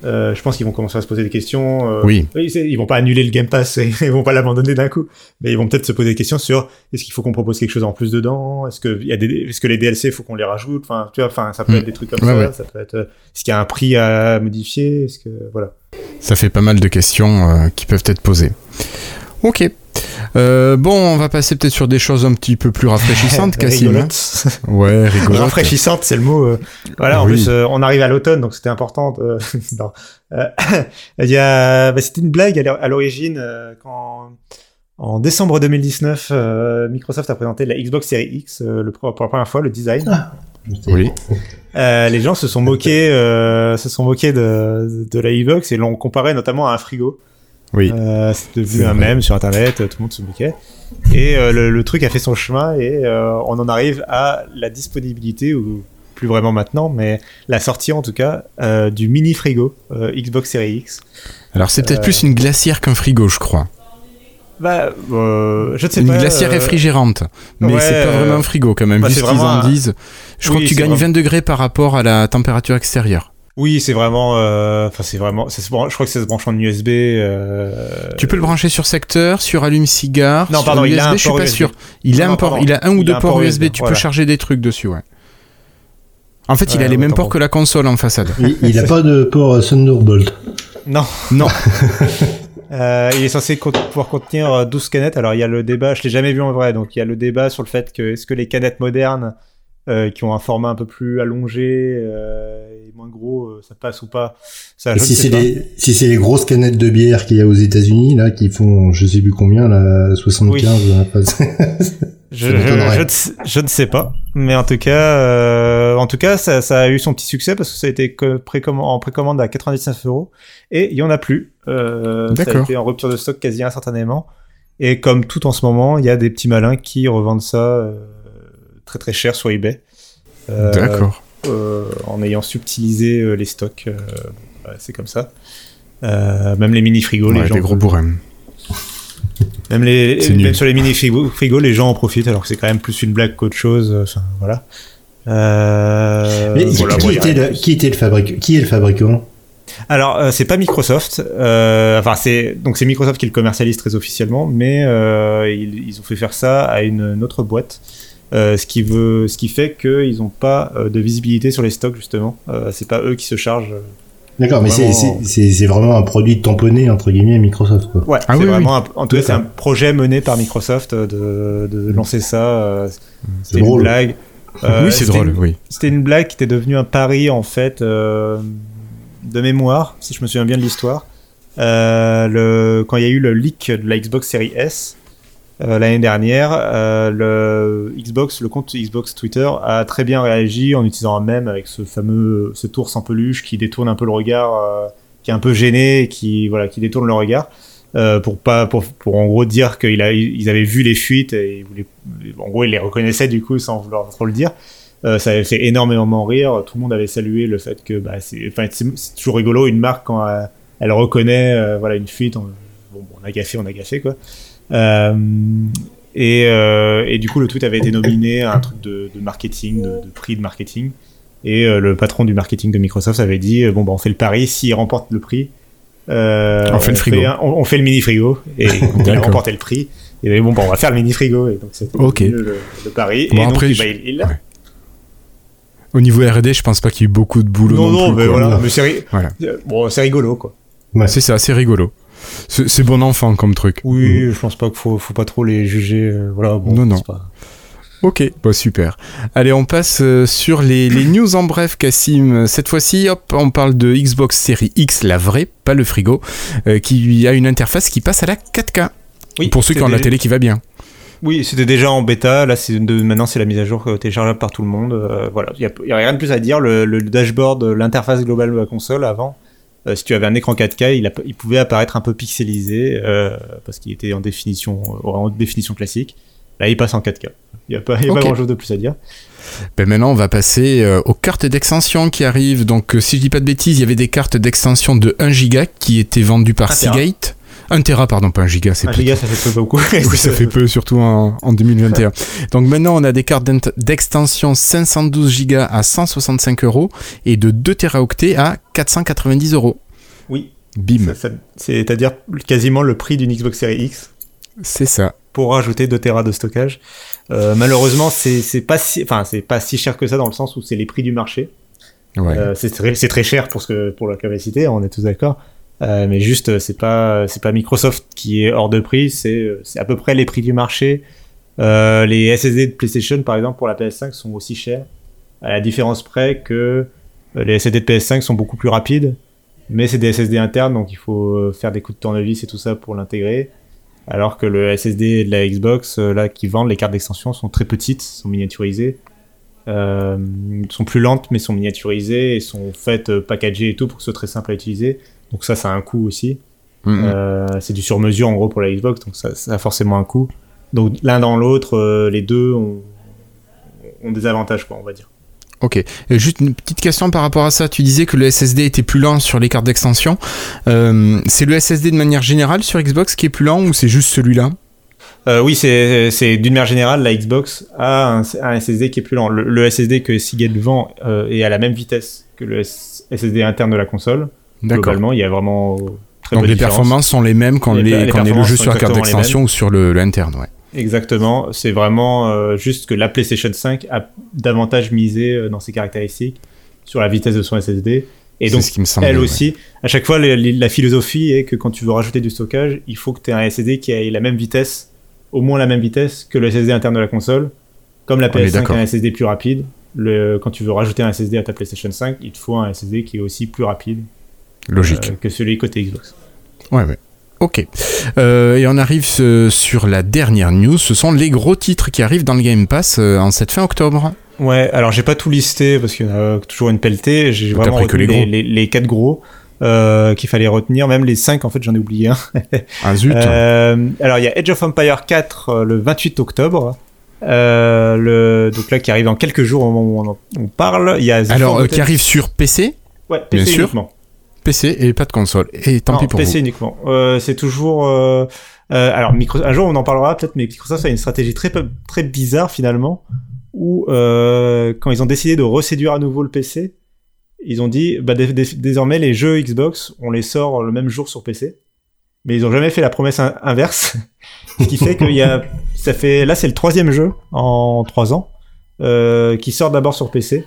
euh, je pense qu'ils vont commencer à se poser des questions. euh, Oui, Ils vont pas annuler le Game Pass, et ils vont pas l'abandonner d'un coup, mais ils vont peut-être se poser des questions sur est-ce qu'il faut qu'on propose quelque chose en plus dedans, est-ce que il y a des, est-ce que les DLC faut qu'on les rajoute, enfin tu vois, enfin ça peut Mm. être des trucs comme Ouais, ça, ouais. ça peut être, euh, est-ce qu'il y a un prix à modifier, est-ce que voilà. ça fait pas mal de questions euh, qui peuvent être posées. Ok. Euh, bon, on va passer peut-être sur des choses un petit peu plus rafraîchissantes, Cassim. hein. Rigolote. Ouais, rigolote. Rafraîchissante, c'est le mot. euh. Voilà, en Oui. plus, euh, on arrive à l'automne, donc c'était important. de-. Euh, Il y a, bah, c'était une blague à l'or- à l'origine euh, quand, en décembre 2019, euh, Microsoft a présenté la Xbox Series X euh, le, pour la première fois, le design. Oui. Euh, les gens se sont moqués, euh, se sont moqués de, de la Xbox et l'ont comparé notamment à un frigo. Oui. Euh, c'est devenu un mème sur internet, euh, tout le monde se moquait. Et euh, le, le truc a fait son chemin et euh, on en arrive à la disponibilité, ou plus vraiment maintenant, mais la sortie en tout cas, du mini frigo Xbox Series X. Alors c'est peut-être plus une glacière qu'un frigo, je crois. Bah, euh, je ne sais Une pas. glacière euh, réfrigérante. Mais ouais, c'est pas vraiment un frigo quand même, bah, ce qu'ils en disent. Je crois que tu gagnes vraiment- 20 degrés par rapport à la température extérieure. Oui, c'est vraiment. euh, Enfin, c'est vraiment. ça se bran- Je crois que ça se branche en USB. euh, Tu peux le brancher sur secteur, sur allume-cigare, Non, sur pardon, il USB, a un je suis port pas USB. sûr. Il a Non, un port, pardon. il a un ou Il deux un ports port USB, USB, tu voilà. peux charger des trucs dessus, ouais. En fait, il a les mêmes ports que la console en façade. Il, il a pas de port euh, Thunderbolt. Non. Non. Euh, il est censé pouvoir contenir euh, 12 canettes. Alors il y a le débat, je l'ai jamais vu en vrai, donc il y a le débat sur le fait que est-ce que les canettes modernes euh, qui ont un format un peu plus allongé euh, et moins gros, euh, ça passe ou pas Ça, Et si c'est les, si c'est les grosses canettes de bière qu'il y a aux États-Unis là, qui font, je sais plus combien là, 75. hein, pas- Je, je, ne sais- je ne sais pas, mais en tout cas, euh, en tout cas, ça, ça a eu son petit succès parce que ça a été que précomm- en précommande à 99 euros et il y en a plus. Euh, ça a D'accord. été en rupture de stock quasi instantanément. Et comme tout en ce moment, il y a des petits malins qui revendent ça euh, très très cher sur eBay. Euh, D'accord. euh, en ayant subtilisé euh, les stocks, euh, ouais, c'est comme ça. Euh, même les mini frigos, Ouais, les gens des gros bourrins. même, les, même sur les mini frigo, frigo, les gens en profitent alors que c'est quand même plus une blague qu'autre chose. Enfin, voilà. Euh, Mais voilà, qui, était le, qui était le fabricant Qui est le fabricant? Alors, euh, c'est pas Microsoft. euh, enfin, c'est donc c'est Microsoft qui le commercialise très officiellement, mais euh, ils, ils ont fait faire ça à une, une autre boîte. Euh, ce qui veut, ce qui fait qu'ils n'ont pas euh, de visibilité sur les stocks justement. Euh, c'est pas eux qui se chargent. D'accord, mais c'est Vraiment- c'est- c'est c'est vraiment un produit tamponné entre guillemets Microsoft quoi. Ouais, Ah c'est oui, vraiment un- en tout cas c'est un projet mené par Microsoft de, de lancer ça. euh, C'était une blague. Euh, oui, c'est drôle, une- oui. C'était une blague qui était devenue un pari en fait euh, de mémoire, si je me souviens bien de l'histoire. Euh, le, quand il y a eu le leak de la Xbox Series S euh, l'année dernière, euh, le Xbox, le compte Xbox Twitter a très bien réagi en utilisant un mème avec ce fameux cet ours en peluche qui détourne un peu le regard, euh, qui est un peu gêné, et qui voilà, qui détourne le regard. euh, pour pas pour, pour en gros dire qu'ils ils avaient vu les fuites et ils voulaient- en gros ils les reconnaissaient du coup sans vouloir trop le dire euh, ça avait fait énormément rire. Tout le monde avait salué le fait que bah, c'est, enfin, c'est, toujours rigolo une marque quand elle, elle reconnaît euh, voilà une fuite. On, bon, on a gaffé, on a gaffé quoi. Euh, et, euh, et du coup, le tweet avait été nominé à un truc de, de marketing, de, de prix de marketing. Et euh, le patron du marketing de Microsoft avait dit bon bah on fait le pari s'il remporte le prix. euh, On fait le frigo. un- on, on fait le mini frigo et il a remporté le prix. Et ben, bon bah on va faire le mini frigo et donc c'était Ok. le, pari. Bon, et donc bah, je- il- il l'a. ouais. Au niveau R&D, je pense pas qu'il y ait eu beaucoup de boulot Non non, non plus. mais quoi. voilà, mais c'est ri- Voilà. bon rigolo quoi. Ouais. C'est ça, c'est rigolo. C'est bon enfant comme truc. Oui, je pense pas qu'il faut, faut pas trop les juger. euh, voilà, bon, Non, non. pas- Ok, bah super. Allez, on passe euh, sur les, les news en bref, Cassim. Cette fois-ci, hop, on parle de Xbox Series X, la vraie, pas le frigo, euh, qui a une interface qui passe à la 4K. Oui, pour ceux qui ont la c'était- télé qui va bien. Oui, c'était déjà en bêta. Là, c'est de, maintenant, c'est la mise à jour téléchargeable par tout le monde. Euh, voilà, il y, a rien de plus à dire. Le, le dashboard, l'interface globale de la console avant, euh, si tu avais un écran 4K, il, a- il pouvait apparaître un peu pixelisé euh, parce qu'il était en définition, euh, en définition classique. Là, il passe en 4K. Il n'y a pas, il y a pas Ok. grand chose de plus à dire. Ben maintenant, on va passer euh, aux cartes d'extension qui arrivent. Donc, si je dis pas de bêtises, il y avait des cartes d'extension de 1 Go qui étaient vendues par. Seagate. 1 Tera, pardon, pas 1 Giga, c'est 1 petit. giga, ça fait peu beaucoup. Oui, ça fait peu, surtout en, en 2021. Donc maintenant, on a des cartes d'extension 512 Go à 165 euros et de 2 Teraoctets à 490 euros. Oui, Bim, c'est-à-dire quasiment le prix d'une Xbox Series X. c'est ça. pour rajouter 2 Tera de stockage. Euh, malheureusement, c'est pas si, enfin pas si cher que ça dans le sens où c'est les prix du marché. Ouais. Euh, c'est très, très cher pour ce que pour la capacité, on est tous d'accord. Euh, mais juste, euh, c'est pas c'est pas Microsoft qui est hors de prix, c'est euh, à peu près les prix du marché. Les SSD de PlayStation, par exemple, pour la PS5, sont aussi chers, à la différence près que les SSD de PS5 sont beaucoup plus rapides, mais c'est des SSD internes, donc il faut faire des coups de tournevis et tout ça pour l'intégrer. Alors que le SSD de la Xbox, là, qui vendent les cartes d'extension, sont très petites, sont miniaturisées, sont plus lentes, mais sont miniaturisées et sont faites packagées et tout pour que ce soit très simple à utiliser. Donc ça, ça a un coût aussi. Mhm. Euh, c'est du sur-mesure en gros pour la Xbox, donc ça, ça a forcément un coût. Donc l'un dans l'autre, euh, les deux ont, ont des avantages, quoi, on va dire. Ok. Juste une petite question par rapport à ça. Tu disais que le SSD était plus lent sur les cartes d'extension. Euh, c'est le SSD de manière générale sur Xbox qui est plus lent ou c'est juste celui-là? Oui, c'est d'une manière générale, la Xbox a un, un SSD qui est plus lent. Le, le SSD que Seagate vend est à la même vitesse que le S- SSD interne de la console. Globalement, il y a vraiment très Donc les différence. performances sont les mêmes quand, Les- les, les quand on est le jeu sur la carte d'extension ou sur le, le interne. Ouais. Exactement, c'est vraiment euh, juste que la PlayStation 5 a davantage misé euh, dans ses caractéristiques sur la vitesse de son SSD. Et donc, ce qui me semble. elle aussi, à chaque fois, les- les- la philosophie est que quand tu veux rajouter du stockage, il faut que tu aies un SSD qui ait la même vitesse, au moins la même vitesse que le SSD interne de la console. Comme la On est PS5 d'accord. a un SSD plus rapide, le, quand tu veux rajouter un SSD à ta PlayStation 5, il te faut un SSD qui est aussi plus rapide Logique. euh, que celui côté Xbox. Ouais, ouais. Ok. Euh, et on arrive sur la dernière news. Ce sont les gros titres qui arrivent dans le Game Pass euh, en cette fin octobre. Ouais, alors j'ai pas tout listé parce qu'il y en a toujours une pelletée. J'ai vraiment que les gros. les, les quatre gros euh, qu'il fallait retenir. Même les cinq, en fait, j'en ai oublié un. Ah zut. Euh, alors il y a Age of Empire 4 euh, le 28 octobre. Le, donc là qui arrive dans quelques jours au moment où on, parle. Il y a The Alors, qui arrive sur PC, ouais, PC bien sûr. uniquement. PC et pas de console. Et tant Non, pis pour PC vous. uniquement. Euh, c'est toujours. euh, euh, alors Micro- un jour on en parlera peut-être, mais Microsoft a une stratégie très très bizarre finalement, où quand ils ont décidé de reséduire à nouveau le PC, ils ont dit bah, dé- dé- désormais les jeux Xbox on les sort le même jour sur PC, mais ils ont jamais fait la promesse in- inverse, ce qui fait qu'il y a ça fait là c'est le troisième jeu en trois ans qui sort d'abord sur PC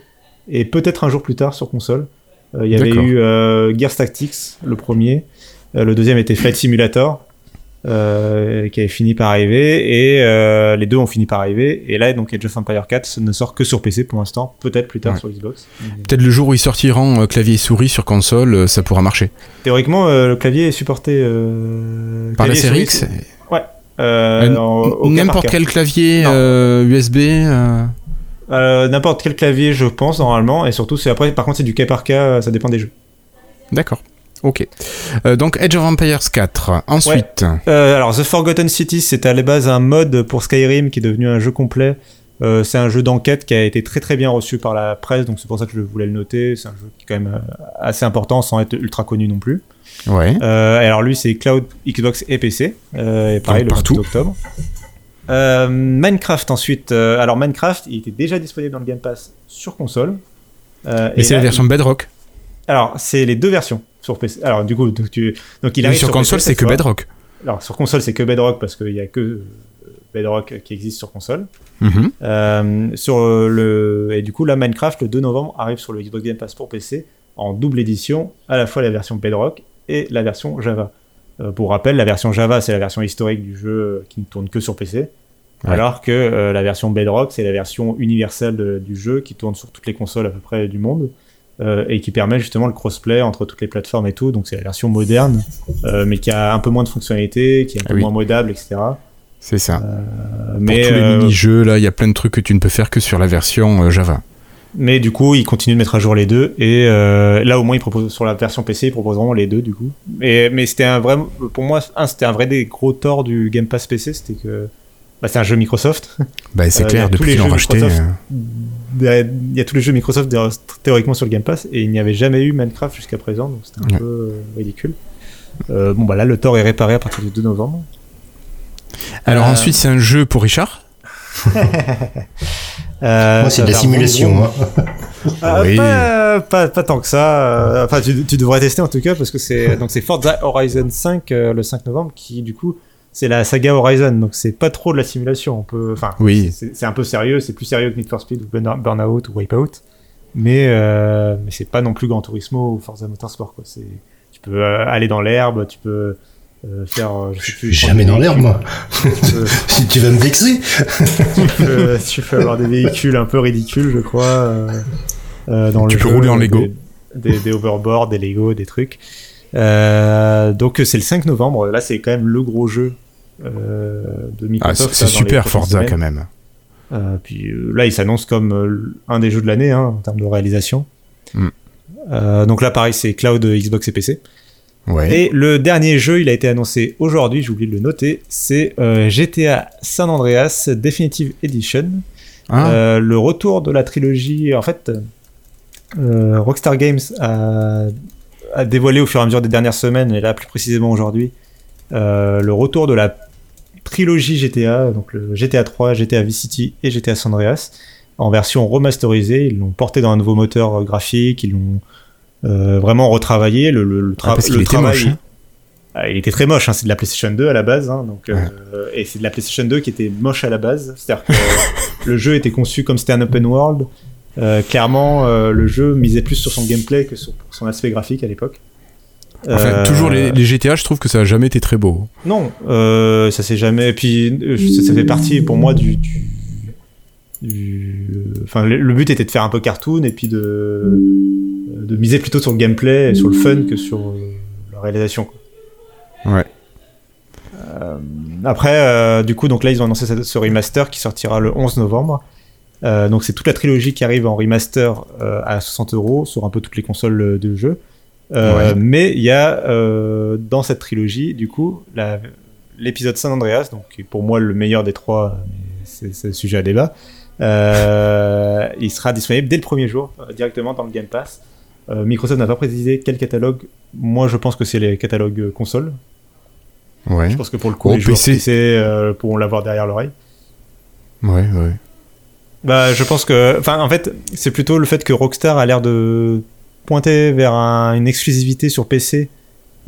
et peut-être un jour plus tard sur console. Euh, Il y avait eu euh, Gears Tactics, le premier. Euh, le deuxième était Flight Simulator, euh, qui avait fini par arriver. Et euh, les deux ont fini par arriver. Et là, donc, Age of Empire 4 ne sort que sur PC pour l'instant. Peut-être plus tard Ouais. sur Xbox. Peut-être le jour où ils sortiront euh, clavier et souris sur console, ça pourra marcher. Théoriquement, le clavier est supporté Par la série X, Ouais. N'importe quel clavier USB. Euh, Euh, N'importe quel clavier, je pense, normalement. Et surtout, c'est après, par contre, c'est du cas par cas. Ça dépend des jeux. D'accord. Ok. Euh, donc Edge of Empires 4. Ensuite. Euh, alors, The Forgotten Cities, c'était à la base un mode pour Skyrim qui est devenu un jeu complet. Euh, c'est un jeu d'enquête qui a été très très bien reçu par la presse, donc c'est pour ça que je voulais le noter. C'est un jeu qui est quand même euh, assez important sans être ultra connu non plus. Ouais. Euh, alors lui, c'est Cloud, Xbox et PC. Euh, et pareil, Donc le partout. 28 octobre. Euh, Minecraft ensuite. Euh, alors Minecraft, il était déjà disponible dans le Game Pass sur console. Euh, Mais et c'est la version Bedrock. Alors, c'est les deux versions sur PC. Alors, du coup, donc, tu... donc il arrive sur PC console, c'est que. Bedrock. Alors, sur console, c'est que Bedrock parce qu'il y a que euh, Bedrock qui existe sur console. Mhm. Sur le et du coup, là, Minecraft le 2 novembre arrive sur le Xbox Game Pass pour PC en double édition, à la fois la version Bedrock et la version Java. Euh, pour rappel, la version Java, c'est la version historique du jeu euh, qui ne tourne que sur PC. Ouais. Alors que euh, la version Bedrock, c'est la version universelle de- du jeu qui tourne sur toutes les consoles à peu près du monde euh, et qui permet justement le crossplay entre toutes les plateformes et tout. Donc c'est la version moderne, euh, mais qui a un peu moins de fonctionnalités, qui est un peu Ah oui. moins modable, etc. C'est ça. Euh, Pour mais tous les mini-jeux, là, il y a plein de trucs que tu ne peux faire que sur la version Java. Mais du coup, ils continuent de mettre à jour les deux. Et euh, là, au moins, ils proposent sur la version PC, ils proposent vraiment les deux, du coup. Et, mais c'était un vrai, pour moi, un, c'était un vrai des gros torts du Game Pass PC, c'était que bah, c'est un jeu Microsoft. Bah, c'est Euh, clair, depuis qu'ils l'ont racheté. Microsoft. euh, Il y a tous les jeux Microsoft théoriquement sur le Game Pass, et il n'y avait jamais eu Minecraft jusqu'à présent, donc c'était un Ouais. peu euh, ridicule. Bon, bah là, le tort est réparé à partir du 2 novembre. Alors ensuite, c'est un jeu pour Richard. Euh, Moi, c'est de la simulation. hein. Ah, Oui. pas, pas, pas tant que ça. euh, Enfin, tu, tu devrais tester en tout cas parce que c'est donc c'est Forza Horizon 5 euh, le 5 novembre qui du coup c'est la saga Horizon donc c'est pas trop de la simulation. On peut, enfin, Oui. c'est un peu sérieux, c'est plus sérieux que Need for Speed ou Burn- Burnout ou Wipeout, mais euh, mais c'est pas non plus Gran Turismo ou Forza Motorsport quoi. C'est tu peux aller dans l'herbe, tu peux euh, faire. euh, je sais Je plus, suis jamais des dans l'herbe, moi. véhicules, tu peux- Si tu vas me vexer. tu peux, tu peux avoir des véhicules un peu ridicules, je crois. euh, euh, dans Tu le peux jeu, rouler en des- Lego. Des, des overboards, des Lego, des trucs. Euh, donc euh, c'est le 5 novembre. Là, c'est quand même le gros jeu euh, de Ah, Microsoft. c'est là, c'est super Forza semaines. quand même. Euh, puis euh, là, il s'annonce comme euh, un des jeux de l'année hein, en termes de réalisation. Mm. Euh, donc là, pareil, c'est cloud Xbox et PC. Ouais. Et le dernier jeu, il a été annoncé aujourd'hui, j'ai oublié de le noter, c'est euh, GTA San Andreas Definitive Edition. Ah, Euh, le retour de la trilogie, en fait, euh, Rockstar Games a, a dévoilé au fur et à mesure des dernières semaines, et là plus précisément aujourd'hui, le retour de la trilogie GTA, donc le GTA 3, GTA Vice City et GTA San Andreas, en version remasterisée. Ils l'ont porté dans un nouveau moteur graphique, ils l'ont vraiment retravaillé. Le, le, le, tra- Ah, parce qu'il le était travail- moche, hein. Ah, il était très moche, hein, c'est de la PlayStation 2 à la base, hein, donc, euh, et c'est de la PlayStation 2 qui était moche à la base, c'est-à-dire que le jeu était conçu comme c'était un open world. Euh, clairement, euh, le jeu misait plus sur son gameplay que sur son aspect graphique à l'époque. Enfin, Euh, toujours les, les GTA, je trouve que ça a jamais été très beau. Non, euh, ça s'est jamais. Et puis euh, ça, ça fait partie pour moi du. du... du- Enfin, le, but était de faire un peu cartoon et puis de de miser plutôt sur le gameplay et sur le fun que sur euh, la réalisation. quoi. Ouais. Euh, après, euh, du coup, donc là, ils ont annoncé ce, remaster qui sortira le 11 novembre. Euh, donc c'est toute la trilogie qui arrive en remaster à 60 euros sur un peu toutes les consoles de jeu. Ouais. Mais il y a dans cette trilogie, du coup, l'épisode San Andreas, donc qui est pour moi le meilleur des trois, mais c'est c'est sujet à débat. Euh, il sera disponible dès le premier jour, euh, directement dans le Game Pass. Euh, Microsoft n'a pas précisé quel catalogue. Moi, je pense que c'est les catalogues consoles. Ouais. Je pense que pour le coup, Oh, les PC. PC pourront l'avoir derrière l'oreille. Ouais, ouais. Bah, je pense que, enfin, en fait, c'est plutôt le fait que Rockstar a l'air de pointer vers un- une exclusivité sur PC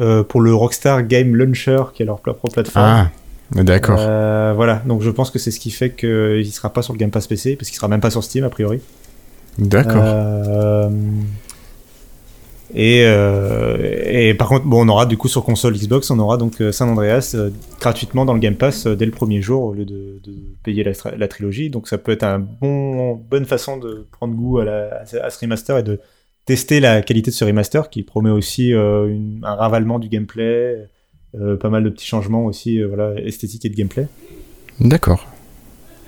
euh, pour le Rockstar Game Launcher, qui est leur propre plateforme. Ah, d'accord. Euh, voilà, donc je pense que c'est ce qui fait qu'il sera pas sur le Game Pass PC, parce qu'il sera même pas sur Steam a priori. D'accord. Euh, et, euh, et par contre, bon, on aura du coup sur console Xbox, on aura donc San Andreas gratuitement dans le Game Pass dès le premier jour au lieu de, de payer la, trilogie. Donc ça peut être un bon bonne façon de prendre goût à, la- à ce- remaster et de tester la qualité de ce remaster qui promet aussi euh, une- un ravalement du gameplay, pas mal de petits changements aussi, euh, voilà, esthétique et de gameplay. D'accord.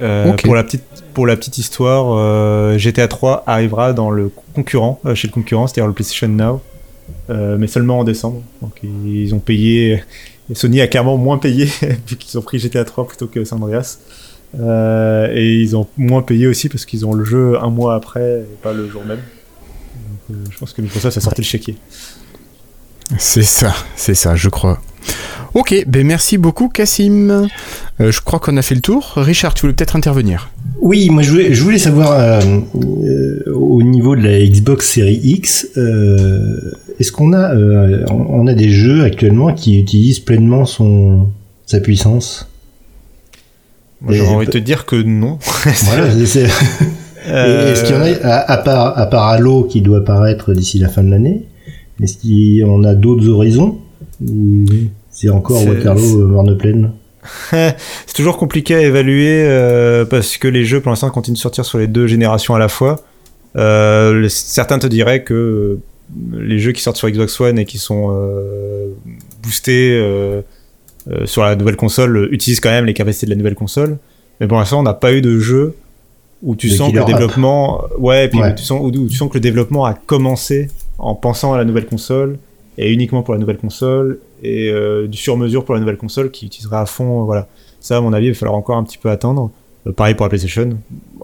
Euh, pour, la petite, pour la petite histoire, euh, GTA 3 arrivera dans le concurrent, euh, chez le concurrent, c'est-à-dire le PlayStation Now, euh, mais seulement en décembre. Donc ils ont payé, Sony a clairement moins payé vu qu'ils ont pris GTA 3 plutôt que San Andreas. Euh, et ils ont moins payé aussi parce qu'ils ont le jeu un mois après et pas le jour même. Donc, euh, je pense que Microsoft a sorti le chéquier. C'est ça, c'est ça, je crois. Ok, ben merci beaucoup, Cassim. Euh, je crois qu'on a fait le tour. Richard, tu voulais peut-être intervenir Oui, moi je voulais, je voulais savoir euh, euh, au au niveau de la Xbox Series X, euh, est-ce qu'on a, euh, on a des jeux actuellement qui utilisent pleinement son sa puissance? Moi, J'aurais envie de te dire que non. voilà, c'est. Est-ce qu'il y en a, à, à, part, à part Halo qui doit apparaître d'ici la fin de l'année, est-ce qu'on a d'autres horizons Ou c'est encore Waterloo, Morne-Plaine c'est toujours compliqué à évaluer euh, parce que les jeux pour l'instant continuent de sortir sur les deux générations à la fois. Euh, certains te diraient que euh, les jeux qui sortent sur Xbox One et qui sont euh, boostés euh, euh, sur la nouvelle console utilisent quand même les capacités de la nouvelle console. Mais pour l'instant, on n'a pas eu de jeu où tu sens que le développement, ouais, puis Tu, sens, où tu sens que le développement a commencé en pensant à la nouvelle console et uniquement pour la nouvelle console et euh, du sur-mesure pour la nouvelle console qui utilisera à fond. Euh, voilà, ça à mon avis, il va falloir encore un petit peu attendre. Euh, pareil pour la PlayStation,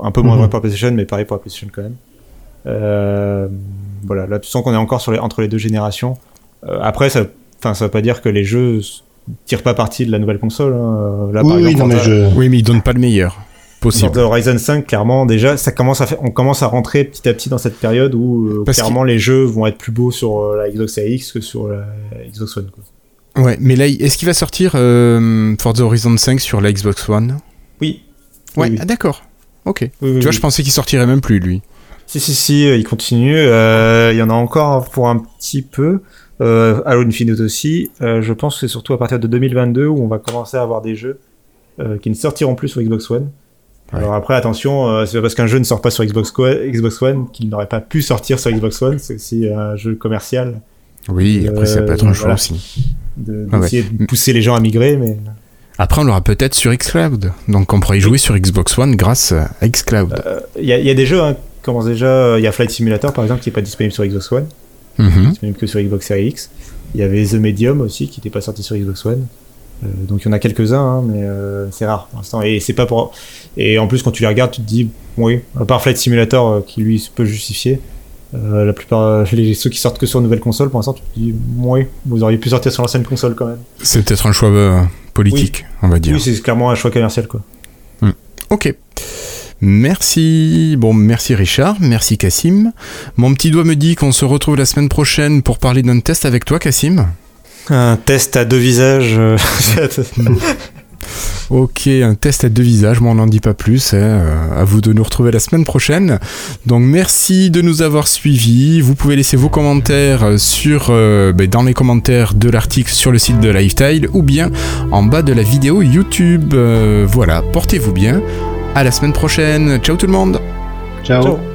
un peu moins mhm. vrai pour la PlayStation, mais pareil pour la PlayStation quand même. voilà, là tu sens qu'on est encore sur les, entre les deux générations. après, ça, enfin, ça veut pas dire que les jeux tirent pas parti de la nouvelle console. Hein. Là, oui, par exemple, mais je... oui, mais ils donnent pas le meilleur possible. Horizon 5, clairement, déjà, ça commence à faire, on commence à rentrer petit à petit dans cette période où clairement les jeux vont être plus beaux sur la Xbox Series X que sur la Xbox One. Quoi. Ouais, mais là, est-ce qu'il va sortir euh, Forza Horizon 5 sur la Xbox One? Oui. Ouais, Ah, d'accord. Ok. tu vois, je pensais qu'il sortirait même plus, lui. Si, si, si, euh, il continue. Euh, il y en a encore pour un petit peu. Euh, Halo Infinite aussi. Euh, je pense que c'est surtout à partir de 2022 où on va commencer à avoir des jeux qui ne sortiront plus sur Xbox One. Alors après, attention, c'est parce qu'un jeu ne sort pas sur Xbox, Xbox One qu'il n'aurait pas pu sortir sur Xbox One. C'est aussi un jeu commercial. Oui, après ça peut être un choix aussi d'essayer de, pousser les gens à migrer. Mais... Après, on l'aura peut-être sur Xcloud. Donc, on pourra y jouer sur Xbox One grâce à Xcloud. Il euh, y, y, a des jeux, hein, commence déjà. Il y a Flight Simulator, par exemple, qui n'est pas disponible sur Xbox One. Mm Disponible que sur Xbox Series X. Il y avait The Medium aussi, qui n'était pas sorti sur Xbox One. Euh, donc il y en a quelques-uns, hein, mais euh, c'est rare pour l'instant. Et c'est pas pour. Et en plus, quand tu les regardes, tu te dis, oui, à part Flight Simulator, euh, qui lui peut justifier, euh, la plupart, les, ceux qui sortent que sur nouvelle console, pour l'instant, tu te dis, oui, vous auriez pu sortir sur l'ancienne console quand même. C'est peut-être un choix euh, politique, on va dire. Oui, c'est clairement un choix commercial, quoi. Hmm. Ok. Merci. Bon, merci Richard, merci Cassim. Mon petit doigt me dit qu'on se retrouve la semaine prochaine pour parler d'un test avec toi, Cassim. Un test à deux visages. Ok, un test à deux visages, moi on n'en dit pas plus. Hein. Euh, à vous de nous retrouver la semaine prochaine. Donc merci de nous avoir suivis. Vous pouvez laisser vos commentaires sur, euh, ben, dans les commentaires de l'article sur le site de Lifestyle ou bien en bas de la vidéo YouTube. Euh, voilà, portez-vous bien. À la semaine prochaine. Ciao tout le monde. Ciao.